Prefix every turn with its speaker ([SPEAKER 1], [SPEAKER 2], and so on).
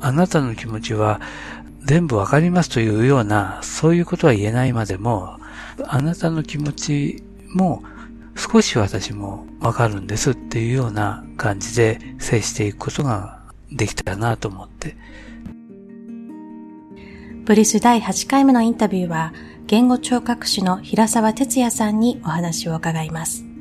[SPEAKER 1] あなたの気持ちは全部わかりますというような、そういうことは言えないまでも、あなたの気持ちも少し私もわかるんですっていうような感じで接していくことができたらなと思って。
[SPEAKER 2] ブリス第8回目のインタビューは、言語聴覚士の平沢哲也さんにお話を伺います。